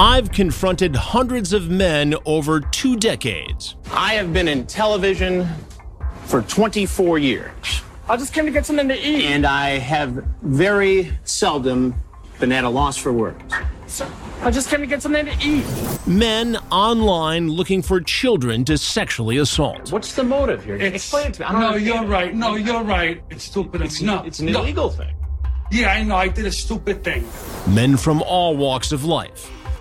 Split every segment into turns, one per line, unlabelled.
I've confronted hundreds of men over two decades.
I have been in television for 24 years.
I just came to get something to eat.
And I have very seldom been at a loss for words.
Sir, I just came to get something to eat.
Men online looking for children to sexually assault.
What's the motive here?
It's,
Explain it to me. I don't
no,
understand.
you're right. No, you're right. It's stupid.
It's,
no,
it's an
no.
illegal thing.
Yeah, I know. I did a stupid thing.
Men from all walks of life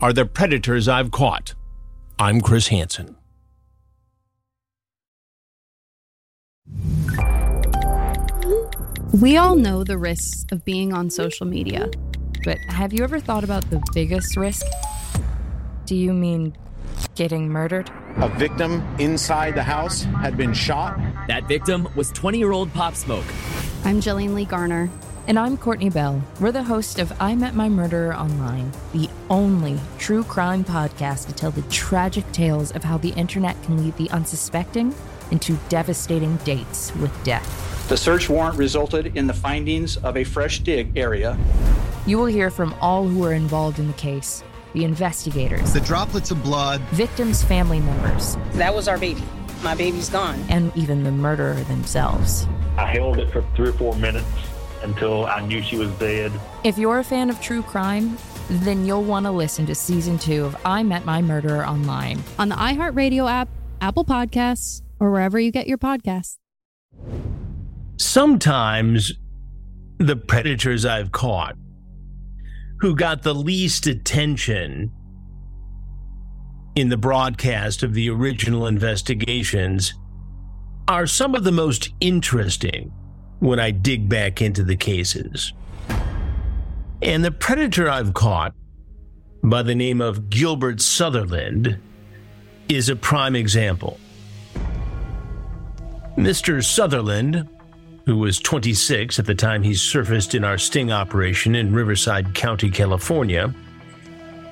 are the predators I've caught. I'm Chris Hansen.
We all know the risks of being on social media.
But have you ever thought about the biggest risk? Do you mean getting murdered?
A victim inside the house had been shot.
That victim was 20 year old Pop Smoke.
I'm Jillian Lee Garner.
And I'm Courtney Bell. We're the host of I Met My Murderer Online, the only true crime podcast to tell the tragic tales of how the internet can lead the unsuspecting into devastating dates with death.
The search warrant resulted in the findings of a fresh dig area.
You will hear from all who are involved in the case the investigators,
the droplets of blood,
victims' family members.
That was our baby. My baby's gone.
And even the murderer themselves.
I held it for three or four minutes until I knew she was dead.
If you're a fan of true crime, then you'll want to listen to season two of I Met My Murderer online
on the iHeartRadio app, Apple Podcasts, or wherever you get your podcasts.
Sometimes the predators I've caught who got the least attention in the broadcast of the original investigations are some of the most interesting when I dig back into the cases. And the predator I've caught by the name of Gilbert Sutherland is a prime example. Mr. Sutherland, who was 26 at the time he surfaced in our sting operation in Riverside County, California,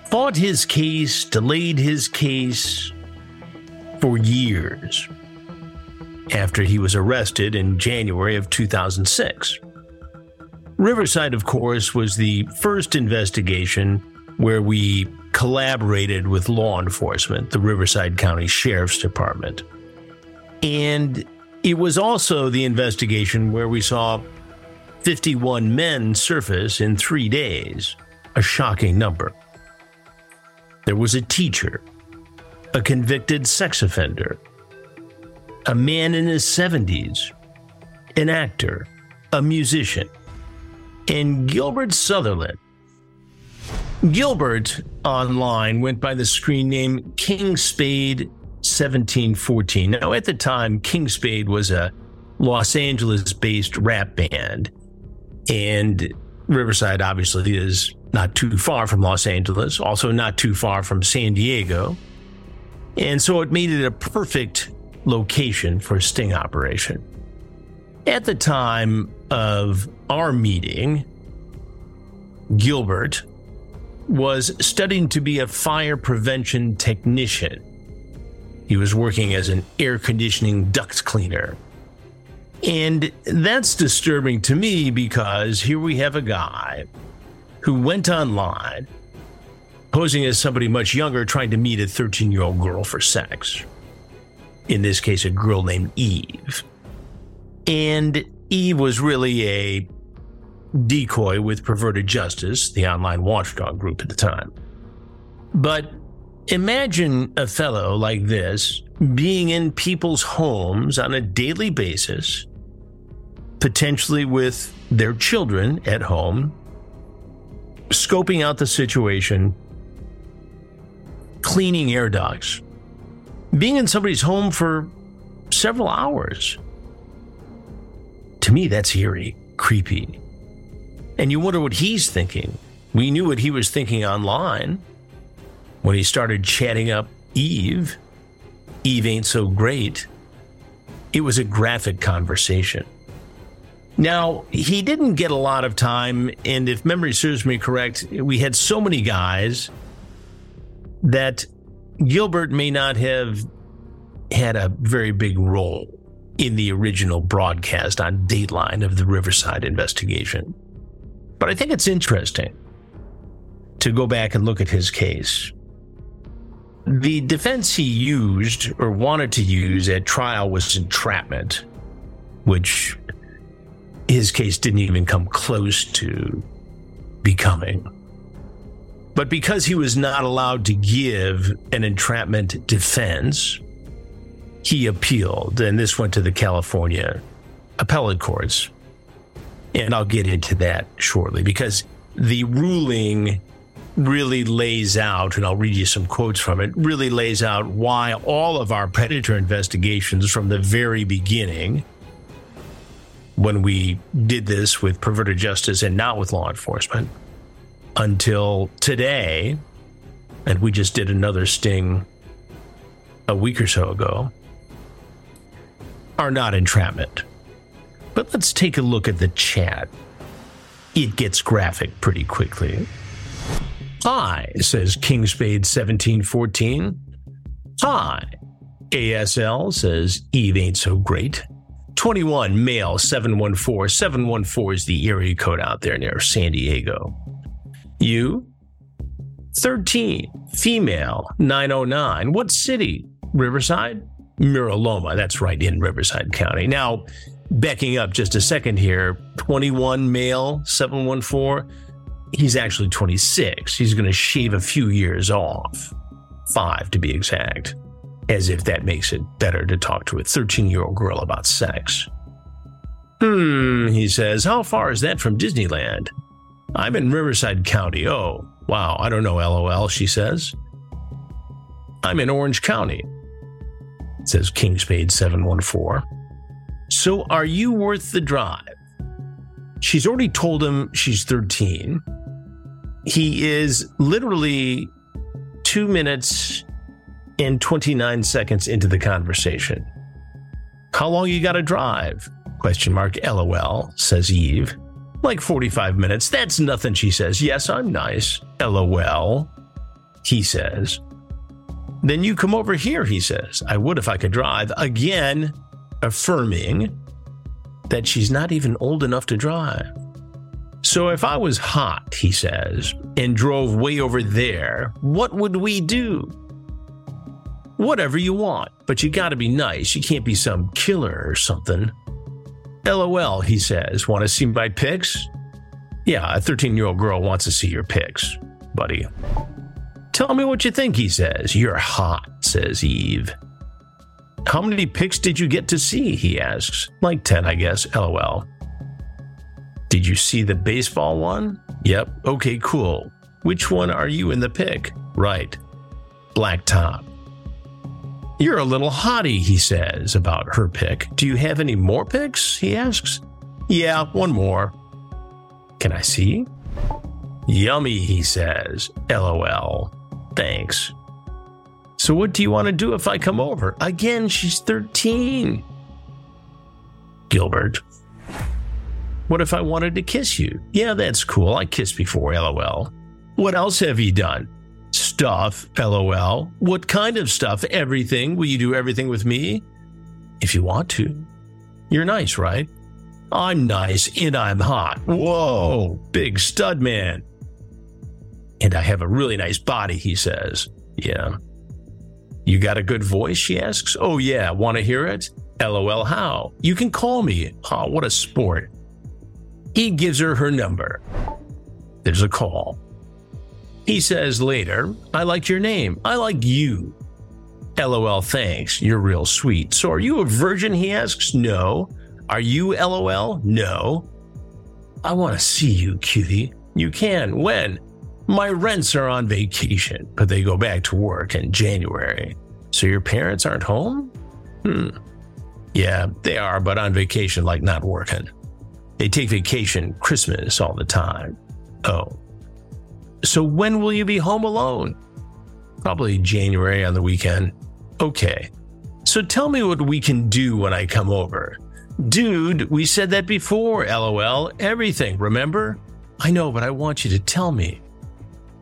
fought his case, delayed his case for years after he was arrested in January of 2006. Riverside, of course, was the first investigation where we collaborated with law enforcement, the Riverside County Sheriff's Department. And it was also the investigation where we saw 51 men surface in three days, a shocking number. There was a teacher, a convicted sex offender, a man in his 70s, an actor, a musician, and Gilbert Sutherland. Gilbert online went by the screen name King Spade 1714. Now, at the time, King Spade was a Los Angeles based rap band, and Riverside obviously is not too far from Los Angeles, also not too far from San Diego. And so it made it a perfect location for a sting operation. At the time of our meeting, Gilbert was studying to be a fire prevention technician. He was working as an air conditioning duct cleaner. And that's disturbing to me because here we have a guy who went online posing as somebody much younger trying to meet a 13 year old girl for sex. In this case, a girl named Eve. And Eve was really a decoy with Perverted Justice, the online watchdog group at the time. But imagine a fellow like this being in people's homes on a daily basis, potentially with their children at home, scoping out the situation, cleaning air ducts, being in somebody's home for several hours. To me, that's eerie, creepy. And you wonder what he's thinking. We knew what he was thinking online when he started chatting up Eve. Eve ain't so great. It was a graphic conversation. Now, he didn't get a lot of time, and if memory serves me correct, we had so many guys that Gilbert may not have had a very big role in the original broadcast on Dateline of the Riverside investigation. But I think it's interesting to go back and look at his case. The defense he used or wanted to use at trial was entrapment, which his case didn't even come close to becoming. But because he was not allowed to give an entrapment defense, he appealed, and this went to the California appellate courts. And I'll get into that shortly because the ruling really lays out, and I'll read you some quotes from it, really lays out why all of our predator investigations from the very beginning, when we did this with perverted justice and not with law enforcement, until today, and we just did another sting a week or so ago, are not entrapment. But let's take a look at the chat. It gets graphic pretty quickly. Hi, says King Spade 1714. Hi. ASL says Eve ain't so great. 21 male 714. 714 is the area code out there near San Diego. You? 13 female 909. What city? Riverside? Mira Loma. That's right in Riverside County. Now, backing up just a second here 21 male 714 he's actually 26. He's going to shave a few years off, five to be exact, as if that makes it better to talk to a 13 year old girl about sex. Hmm, he says, how far is that from Disneyland? I'm in Riverside County. Oh, wow, I don't know, lol, she says. I'm in Orange County, says King Spade 714. So are you worth the drive? She's already told him she's 13 he is literally two minutes and 29 seconds into the conversation. How long you got to drive? Question mark LOL, says Eve. Like 45 minutes. That's nothing, she says. Yes, I'm nice. LOL, he says. Then you come over here, he says. I would if I could drive. Again, affirming that she's not even old enough to drive. So if I was hot, he says, and drove way over there, what would we do? Whatever you want, but you gotta be nice. You can't be some killer or something. LOL, he says. Want to see my pics? Yeah, a 13 year old girl wants to see your pics, buddy. Tell me what you think, he says. You're hot, says Eve. How many pics did you get to see? He asks. Like 10, I guess. LOL. Did you see the baseball one? Yep. Okay, cool. Which one are you in the pic? Right. Black top. You're a little hottie, he says about her pic. Do you have any more pics? He asks. Yeah, one more. Can I see? Yummy, he says. LOL. Thanks. So, what do you want to do if I come over? Again, she's 13. Gilbert. What if I wanted to kiss you? Yeah, that's cool. I kissed before, lol. What else have you done? Stuff, lol. What kind of stuff? Everything. Will you do everything with me? If you want to. You're nice, right? I'm nice and I'm hot. Whoa, big stud man. And I have a really nice body, he says. Yeah. You got a good voice, she asks. Oh, yeah. Want to hear it? LOL, how? You can call me. Oh, what a sport. He gives her her number. There's a call. He says later, I like your name. I like you. LOL, thanks. You're real sweet. So are you a virgin? He asks. No. Are you LOL? No. I want to see you, cutie. You can. When? My rents are on vacation, but they go back to work in January. So your parents aren't home? Hmm. Yeah, they are, but on vacation, like not working. They take vacation Christmas all the time. Oh. So when will you be home alone? Probably January on the weekend. Okay. So tell me what we can do when I come over. Dude, we said that before, lol. Everything, remember? I know, but I want you to tell me.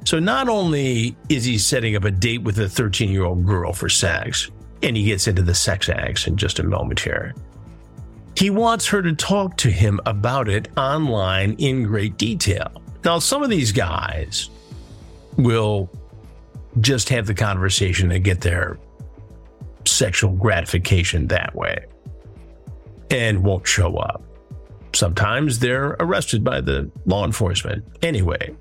So not only is he setting up a date with a 13 year old girl for sex, and he gets into the sex acts in just a moment here, he wants her to talk to him about it online in great detail. Now, some of these guys will just have the conversation and get their sexual gratification that way and won't show up. Sometimes they're arrested by the law enforcement anyway.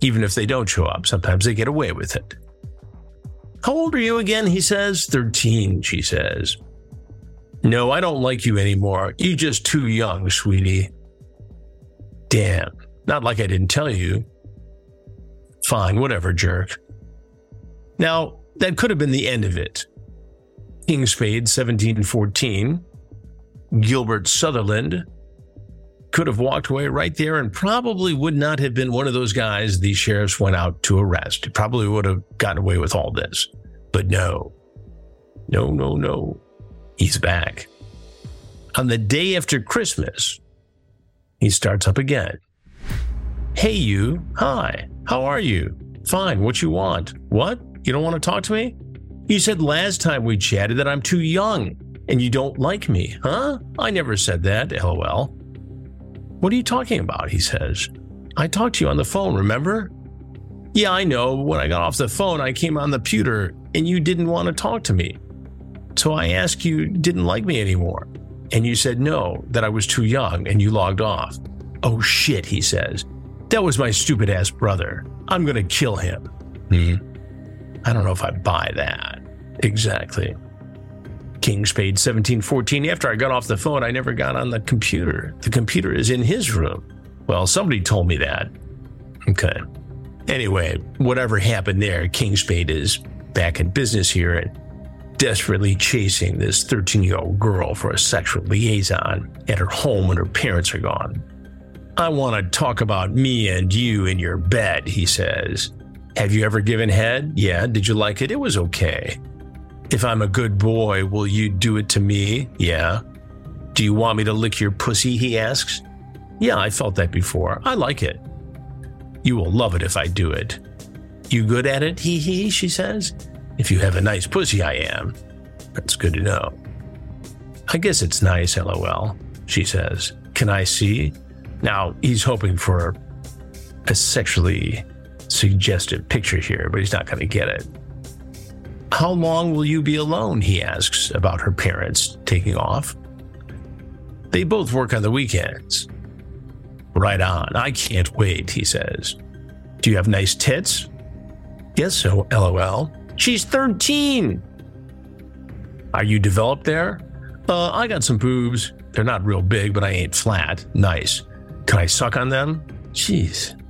Even if they don't show up, sometimes they get away with it. How old are you again? He says. 13, she says. No, I don't like you anymore. You're just too young, sweetie. Damn, not like I didn't tell you. Fine, whatever, jerk. Now, that could have been the end of it. King Spade, 1714. Gilbert Sutherland could have walked away right there and probably would not have been one of those guys the sheriffs went out to arrest. He probably would have gotten away with all this. But no. No, no, no. He's back. On the day after Christmas, he starts up again. Hey, you. Hi. How are you? Fine. What you want? What? You don't want to talk to me? You said last time we chatted that I'm too young and you don't like me, huh? I never said that, lol. What are you talking about? He says. I talked to you on the phone, remember? Yeah, I know. When I got off the phone, I came on the pewter and you didn't want to talk to me. So I asked you, didn't like me anymore. And you said no, that I was too young and you logged off. Oh shit, he says. That was my stupid ass brother. I'm going to kill him. Hmm. I don't know if I buy that. Exactly. King Spade 1714. After I got off the phone, I never got on the computer. The computer is in his room. Well, somebody told me that. Okay. Anyway, whatever happened there, King Spade is back in business here and desperately chasing this 13 year old girl for a sexual liaison at her home when her parents are gone. I want to talk about me and you in your bed, he says. Have you ever given head? Yeah. Did you like it? It was okay. If I'm a good boy, will you do it to me? Yeah. Do you want me to lick your pussy? He asks. Yeah, I felt that before. I like it. You will love it if I do it. You good at it? Hee hee, she says. If you have a nice pussy, I am. That's good to know. I guess it's nice, lol, she says. Can I see? Now, he's hoping for a sexually suggestive picture here, but he's not going to get it. How long will you be alone? He asks about her parents taking off. They both work on the weekends. Right on. I can't wait, he says. Do you have nice tits? Yes, so, lol. She's 13. Are you developed there? Uh, I got some boobs. They're not real big, but I ain't flat. Nice. Can I suck on them? Jeez.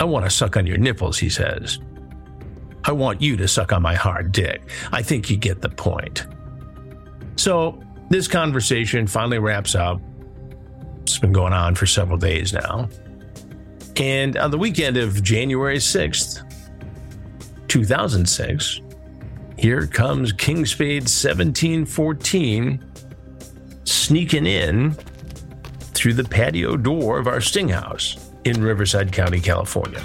I want to suck on your nipples, he says. I want you to suck on my hard dick. I think you get the point. So, this conversation finally wraps up. It's been going on for several days now. And on the weekend of January 6th, 2006, here comes King Spade 1714 sneaking in through the patio door of our sting house in Riverside County, California.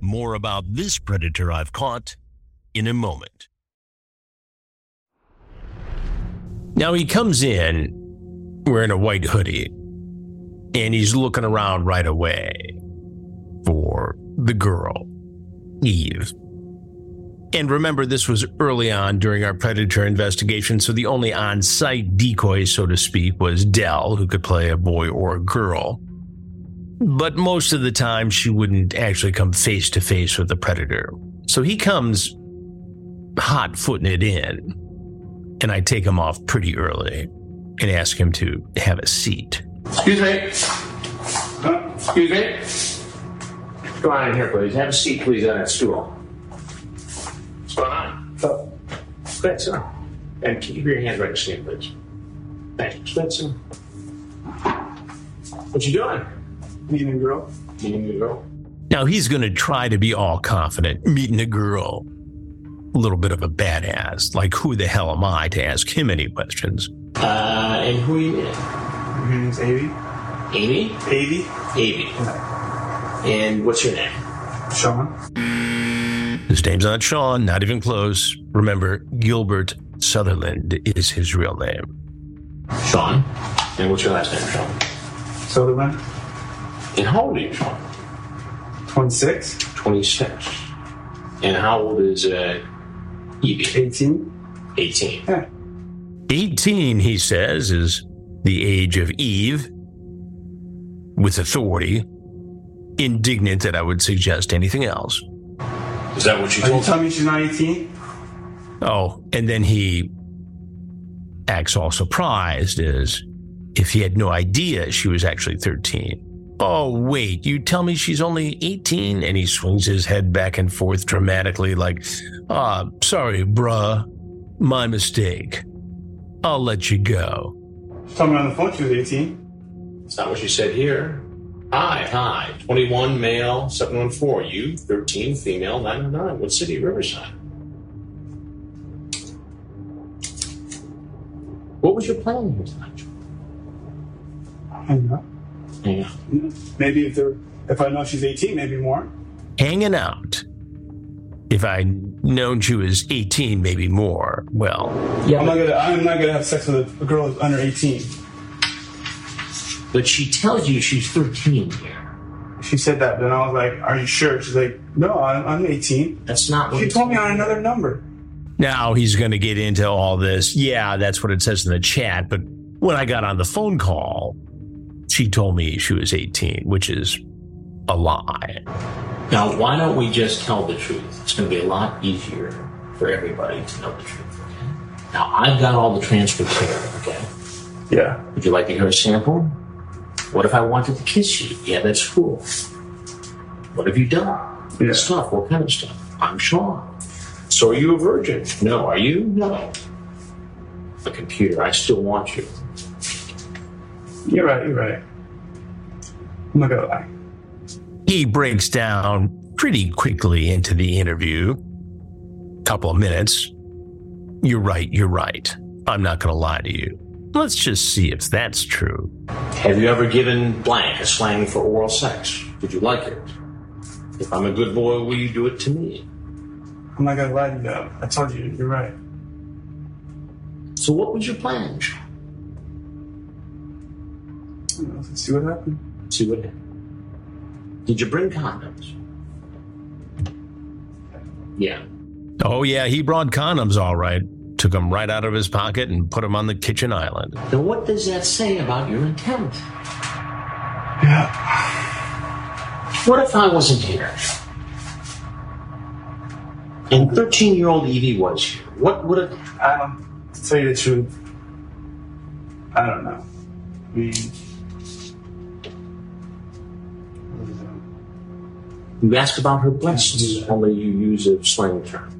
More about this predator I've caught in a moment. Now he comes in wearing a white hoodie and he's looking around right away for the girl, Eve. And remember, this was early on during our Predator investigation, so the only on site decoy, so to speak, was Del, who could play a boy or a girl. But most of the time, she wouldn't actually come face to face with the predator. So he comes hot footing it in, and I take him off pretty early and ask him to have a seat.
Excuse me. Excuse me. Come on in here, please. Have a seat, please, on that stool. What's going on? Oh. Go ahead. And keep your hands right in the please. Thanks. Go ahead, sit. What you doing? Meeting a girl. Meeting a girl.
Now he's going to try to be all confident, meeting a girl. A little bit of a badass. Like, who the hell am I to ask him any questions?
Uh, and who are you meeting?
Her name's Avy.
Amy?
Avy.
Avy. And what's your name?
Sean.
His name's not Sean, not even close. Remember, Gilbert Sutherland is his real name.
Sean. And what's your last name, Sean?
Sutherland.
And how old are you, Sean?
26.
26. And how old is uh, Evie?
18.
18.
Yeah.
18, he says, is the age of Eve, with authority, indignant that I would suggest anything else.
Is that what you
Are you
told
telling me she's not 18?
Oh, and then he acts all surprised as if he had no idea she was actually 13. Oh, wait, you tell me she's only 18? And he swings his head back and forth dramatically, like, ah, sorry, bruh, my mistake. I'll let you go.
She told me on the phone she was 18.
That's not what you said here. Hi, hi. 21 male, 714. You, 13 female, 909. What city? Riverside. What was your plan here tonight?
Hang up.
Yeah.
Maybe if they're, if I know she's 18, maybe more.
Hanging out. If I'd known she was 18, maybe more, well,
I'm not gonna. I'm not gonna have sex with a, a girl who's under 18.
But she tells you she's 13 here.
She said that, then I was like, "Are you sure?" She's like, "No, I'm, I'm 18."
That's not what
She told me on another number.
Now he's going to get into all this. Yeah, that's what it says in the chat. But when I got on the phone call, she told me she was 18, which is a lie.
Now, why don't we just tell the truth? It's going to be a lot easier for everybody to know the truth. Okay? Now, I've got all the transcripts here. Okay.
Yeah.
Would you like to hear a sample? What if I wanted to kiss you? Yeah, that's cool. What have you done?
Yeah.
Stuff. What kind of stuff? I'm Sean. So are you a virgin? No. Are you? No. A computer. I still want you.
You're right. You're right. I'm not gonna lie.
He breaks down pretty quickly into the interview. Couple of minutes. You're right. You're right. I'm not going to lie to you. Let's just see if that's true.
Have you ever given blank a slang for oral sex? Did you like it? If I'm a good boy, will you do it to me?
I'm not gonna lie to you. I told you. You're right.
So what was your plan?
I don't know, Let's see what happened.
See what happened. Did you bring condoms? Yeah.
Oh, yeah, he brought condoms all right. Took them right out of his pocket and put them on the kitchen island.
Then what does that say about your intent?
Yeah.
What if I wasn't here? And 13 year old Evie was here. What would it.
I don't. To tell you the truth, I don't know. I mean,
You ask about her breasts, only you use a slang term.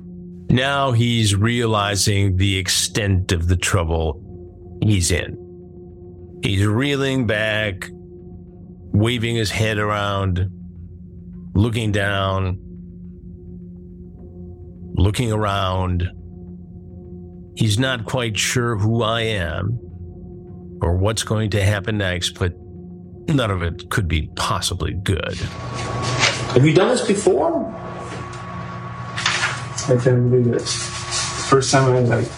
Now he's realizing the extent of the trouble he's in. He's reeling back, waving his head around, looking down, looking around. He's not quite sure who I am or what's going to happen next, but none of it could be possibly good.
Have you done this before?
I can't believe it. First time I like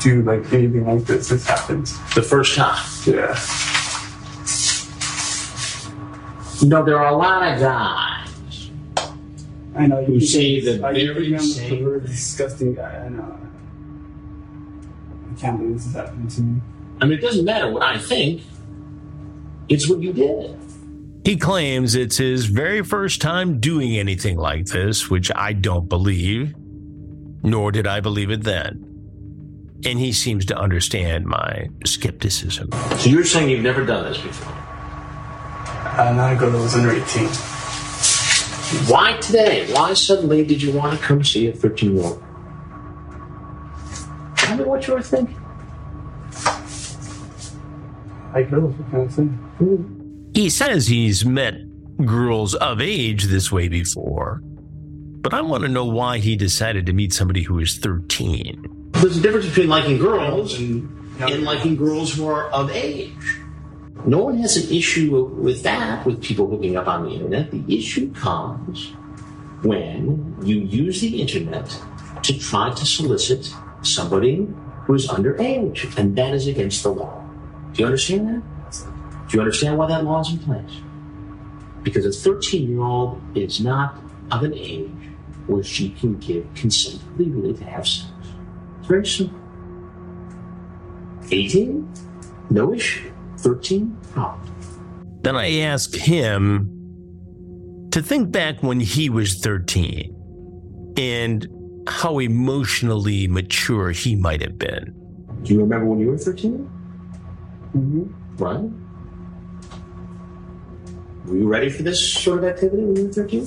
do like anything like this, this happens.
The first time.
Yeah.
You know, there are a lot of guys
I know
who say the
I you
very
think I'm a
same.
perverted, disgusting guy. I know. I can't believe this is happening to me.
I mean, it doesn't matter what I think, it's what you did.
He claims it's his very first time doing anything like this, which I don't believe, nor did I believe it then. And he seems to understand my skepticism.
So you're saying you've never done this before?
Uh, not a girl that was under 18.
Why today? Why suddenly did you want to come see a 13 year old? Tell me what you were thinking.
I girls, what kind of thing?
He says he's met girls of age this way before, but I want to know why he decided to meet somebody who is 13.
There's a difference between liking girls and, and liking girls who are of age. No one has an issue with that, with people hooking up on the internet. The issue comes when you use the internet to try to solicit somebody who is underage, and that is against the law. Do you understand that? Do you understand why that law is in place? Because a 13 year old is not of an age where she can give consent legally to have sex. It's very simple. 18? No issue. 13? Problem.
Then I asked him to think back when he was 13 and how emotionally mature he might have been.
Do you remember when you were 13?
Mm-hmm.
Right? Were you ready for this sort of activity when you were 13?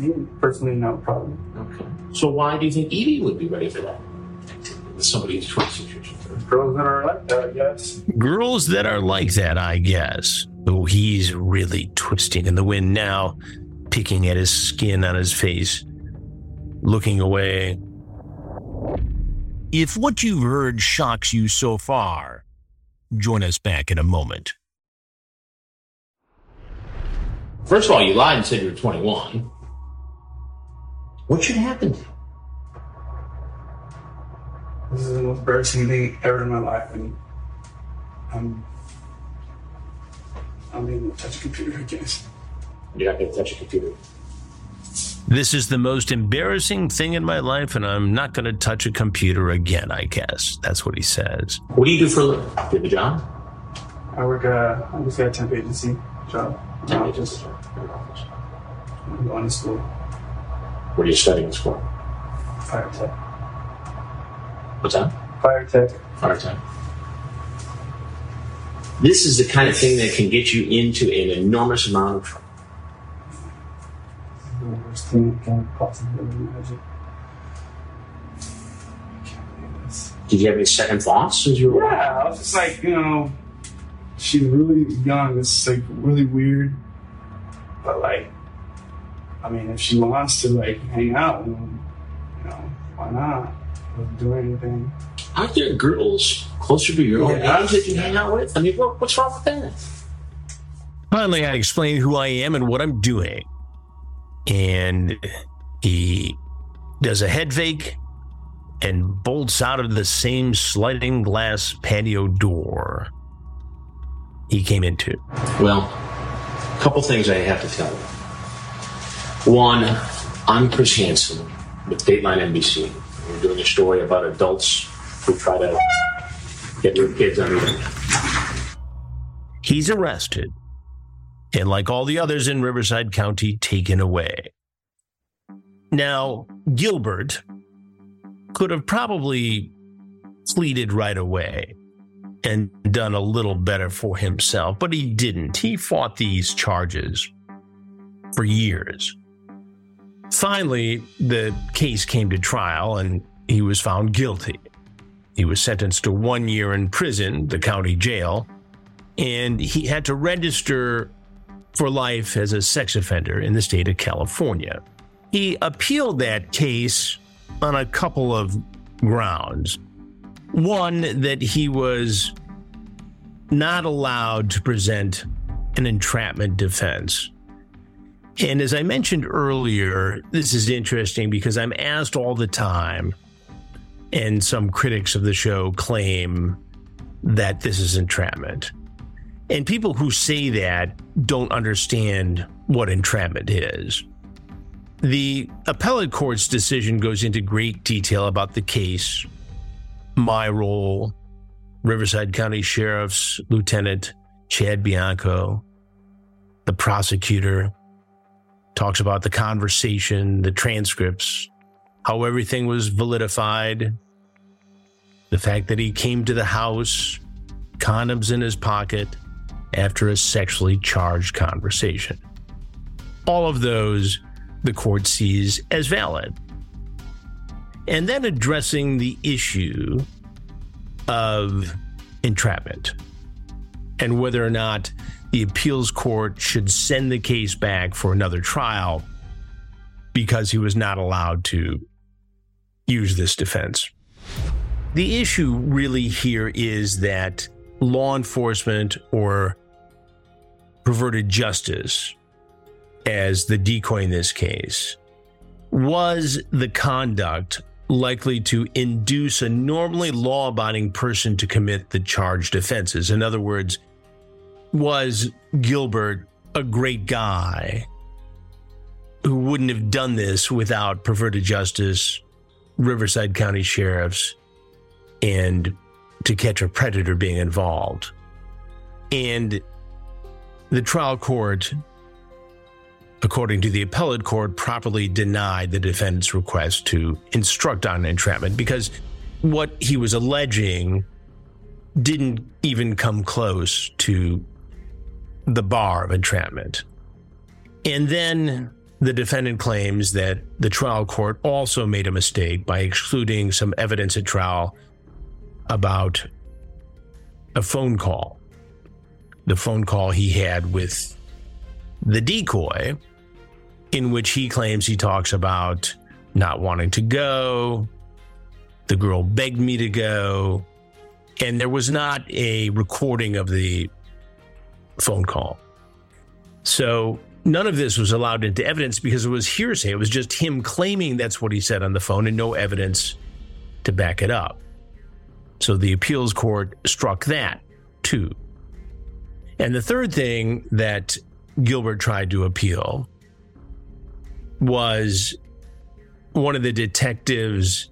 Me, personally, no problem.
Okay. So why do you think Evie would be ready for that? With somebody who's 26 years old.
Girls that are like that, I guess.
Girls that are like that, I guess. Oh, he's really twisting in the wind now, picking at his skin on his face, looking away. If what you've heard shocks you so far, join us back in a moment.
First of all, you lied and said you were 21. What should happen to you?
This is the most embarrassing thing ever in my life, and I'm I'm able to touch a computer again.
You're not going to touch a computer.
This is the most embarrassing thing in my life, and I'm not going to touch a computer again, I guess. That's what he says.
What do you do for a living? Do you have a job?
I work uh, I just got a temp agency job.
Agency
just I'm going to school,
What are you studying in school?
fire tech,
What's that?
fire tech.
Fire tech. This is the kind of thing that can get you into an enormous amount of trouble.
The worst thing I can possibly imagine. I can't believe this.
Did you have any second thoughts as you were?
Yeah, I was just like, you know, she's really young. It's like really weird. But like, I mean, if she wants to like hang out, with you know, why not? Doesn't do anything.
Aren't there girls closer to your own
Yeah.
age that you hang out with? I mean, what, what's wrong with that?
Finally, I explain who I am and what I'm doing. And he does a head fake and bolts out of the same sliding glass patio door he came into.
Well, a couple things I have to tell you. One, I'm Chris Hansen with Dateline NBC. We're doing a story about adults who try to get their kids on the internet.
He's arrested and, like all the others in Riverside County, taken away. Now, Gilbert could have probably pleaded right away and done a little better for himself, but he didn't. He fought these charges for years. Finally, the case came to trial and he was found guilty. He was sentenced to one year in prison, the county jail, and he had to register for life as a sex offender in the state of California. He appealed that case on a couple of grounds. One, that he was not allowed to present an entrapment defense. And as I mentioned earlier, this is interesting because I'm asked all the time, and some critics of the show claim that this is entrapment. And people who say that don't understand what entrapment is. The appellate court's decision goes into great detail about the case, my role, Riverside County Sheriff's Lieutenant Chad Bianco, The prosecutor talks about the conversation, the transcripts, how everything was validified, the fact that he came to the house, condoms in his pocket after a sexually charged conversation. All of those the court sees as valid. And then addressing the issue of entrapment and whether or not the appeals court should send the case back for another trial because he was not allowed to use this defense. The issue really here is that law enforcement or perverted justice, as the decoy in this case, was the conduct likely to induce a normally law abiding person to commit the charged offenses? In other words, was Gilbert a great guy who wouldn't have done this without perverted justice, Riverside County sheriffs, and to catch a predator being involved? And the trial court, according to the appellate court, properly denied the defendant's request to instruct on entrapment because what he was alleging didn't even come close to the bar of entrapment. And then the defendant claims that the trial court also made a mistake by excluding some evidence at trial about a phone call. The phone call he had with the decoy, in which he claims he talks about not wanting to go. The girl begged me to go. And there was not a recording of the phone call. So none of this was allowed into evidence because it was hearsay. It was just him claiming that's what he said on the phone and no evidence to back it up. So the appeals court struck that too. And the third thing that Gilbert tried to appeal was one of the detectives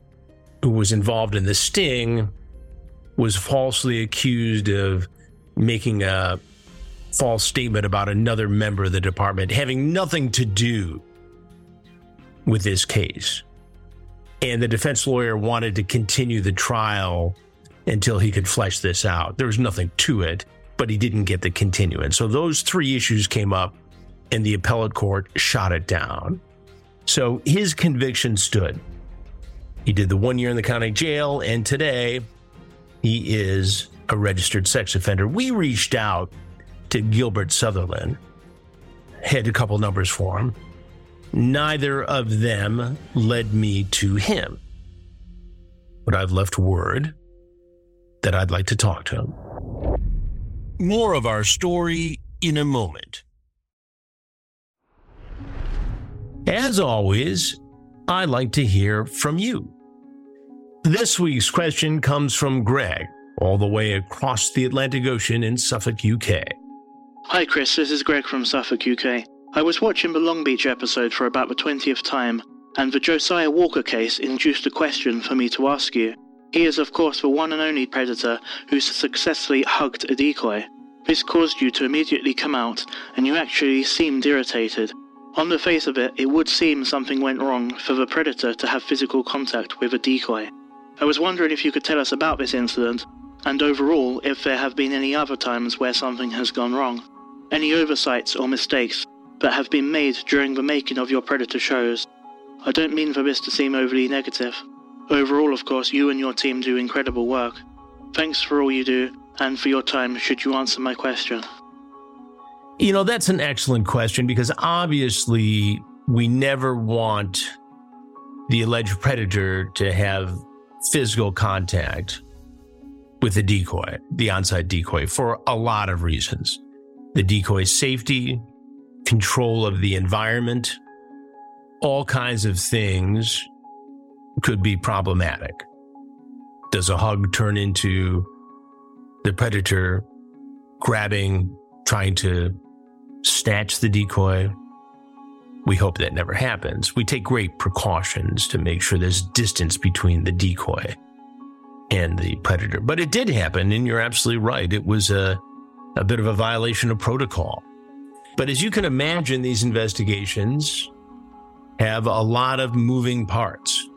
who was involved in the sting was falsely accused of making a false statement about another member of the department having nothing to do with this case. And the defense lawyer wanted to continue the trial until he could flesh this out. There was nothing to it, but he didn't get the continuance. So those three issues came up, and the appellate court shot it down. So his conviction stood. He did the one year in the county jail, and today he is a registered sex offender. We reached out to Gilbert Sutherland, had a couple numbers for him. Neither of them led me to him. But I've left word that I'd like to talk to him. More of our story in a moment. As always, I like to hear from you. This week's question comes from Greg, all the way across the Atlantic Ocean in Suffolk, UK.
Hi, Chris. This is Greg from Suffolk, UK. I was watching the Long Beach episode for about the 20th time, and the Josiah Walker case induced a question for me to ask you. He is, of course, the one and only predator who successfully hugged a decoy. This caused you to immediately come out, and you actually seemed irritated. On the face of it, it would seem something went wrong for the predator to have physical contact with a decoy. I was wondering if you could tell us about this incident, and overall, if there have been any other times where something has gone wrong any oversights or mistakes that have been made during the making of your Predator shows. I don't mean for this to seem overly negative. Overall, of course, you and your team do incredible work. Thanks for all you do and for your time, should you answer my question.
You know, that's an excellent question because obviously we never want the alleged predator to have physical contact with the decoy, the onside decoy, for a lot of reasons the decoy's safety, control of the environment, all kinds of things could be problematic. Does a hug turn into the predator grabbing, trying to snatch the decoy? We hope that never happens. We take great precautions to make sure there's distance between the decoy and the predator. But it did happen, and you're absolutely right. It was a a bit of a violation of protocol. But as you can imagine, these investigations have a lot of moving parts.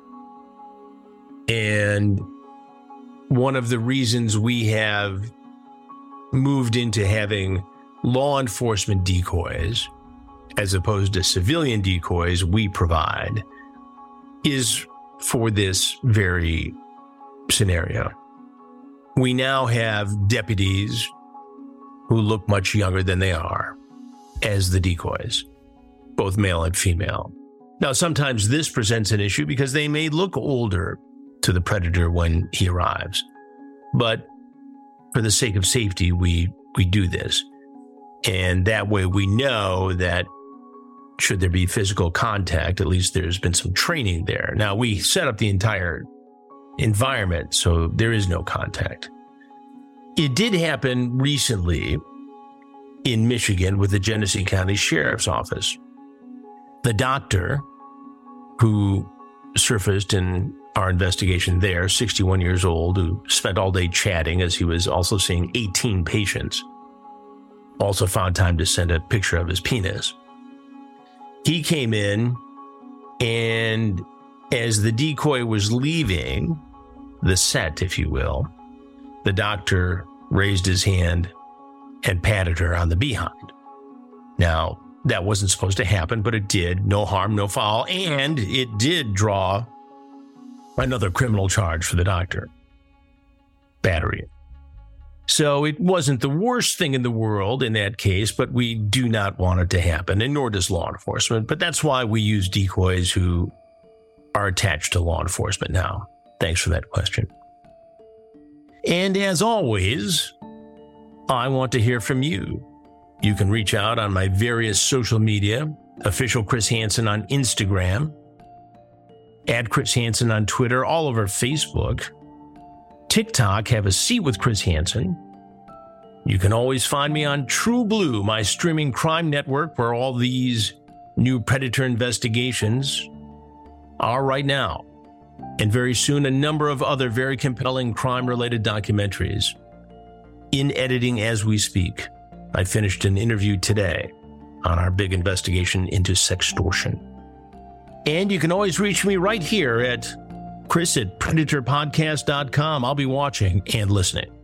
And one of the reasons we have moved into having law enforcement decoys as opposed to civilian decoys we provide is for this very scenario. We now have deputies who look much younger than they are as the decoys, both male and female. Now, sometimes this presents an issue because they may look older to the predator when he arrives. But for the sake of safety, we, we do this. And that way we know that should there be physical contact, at least there's been some training there. Now, we set up the entire environment, so there is no contact. It did happen recently in Michigan with the Genesee County Sheriff's Office. The doctor who surfaced in our investigation there, 61 years old, who spent all day chatting as he was also seeing 18 patients, also found time to send a picture of his penis. He came in, and as the decoy was leaving the set, if you will, the doctor raised his hand and patted her on the behind. Now, that wasn't supposed to happen, but it did. No harm, no foul. And it did draw another criminal charge for the doctor battery. So it wasn't the worst thing in the world in that case, but we do not want it to happen, and nor does law enforcement. But that's why we use decoys who are attached to law enforcement now. Thanks for that question. And as always, I want to hear from you. You can reach out on my various social media, official Chris Hansen on Instagram, at Chris Hansen on Twitter, all over Facebook. TikTok, have a seat with Chris Hansen. You can always find me on TruBlu, my streaming crime network, where all these new predator investigations are right now. And very soon, a number of other very compelling crime related documentaries in editing as we speak. I finished an interview today on our big investigation into sextortion. And you can always reach me right here at chris at predatorpodcast.com. I'll be watching and listening.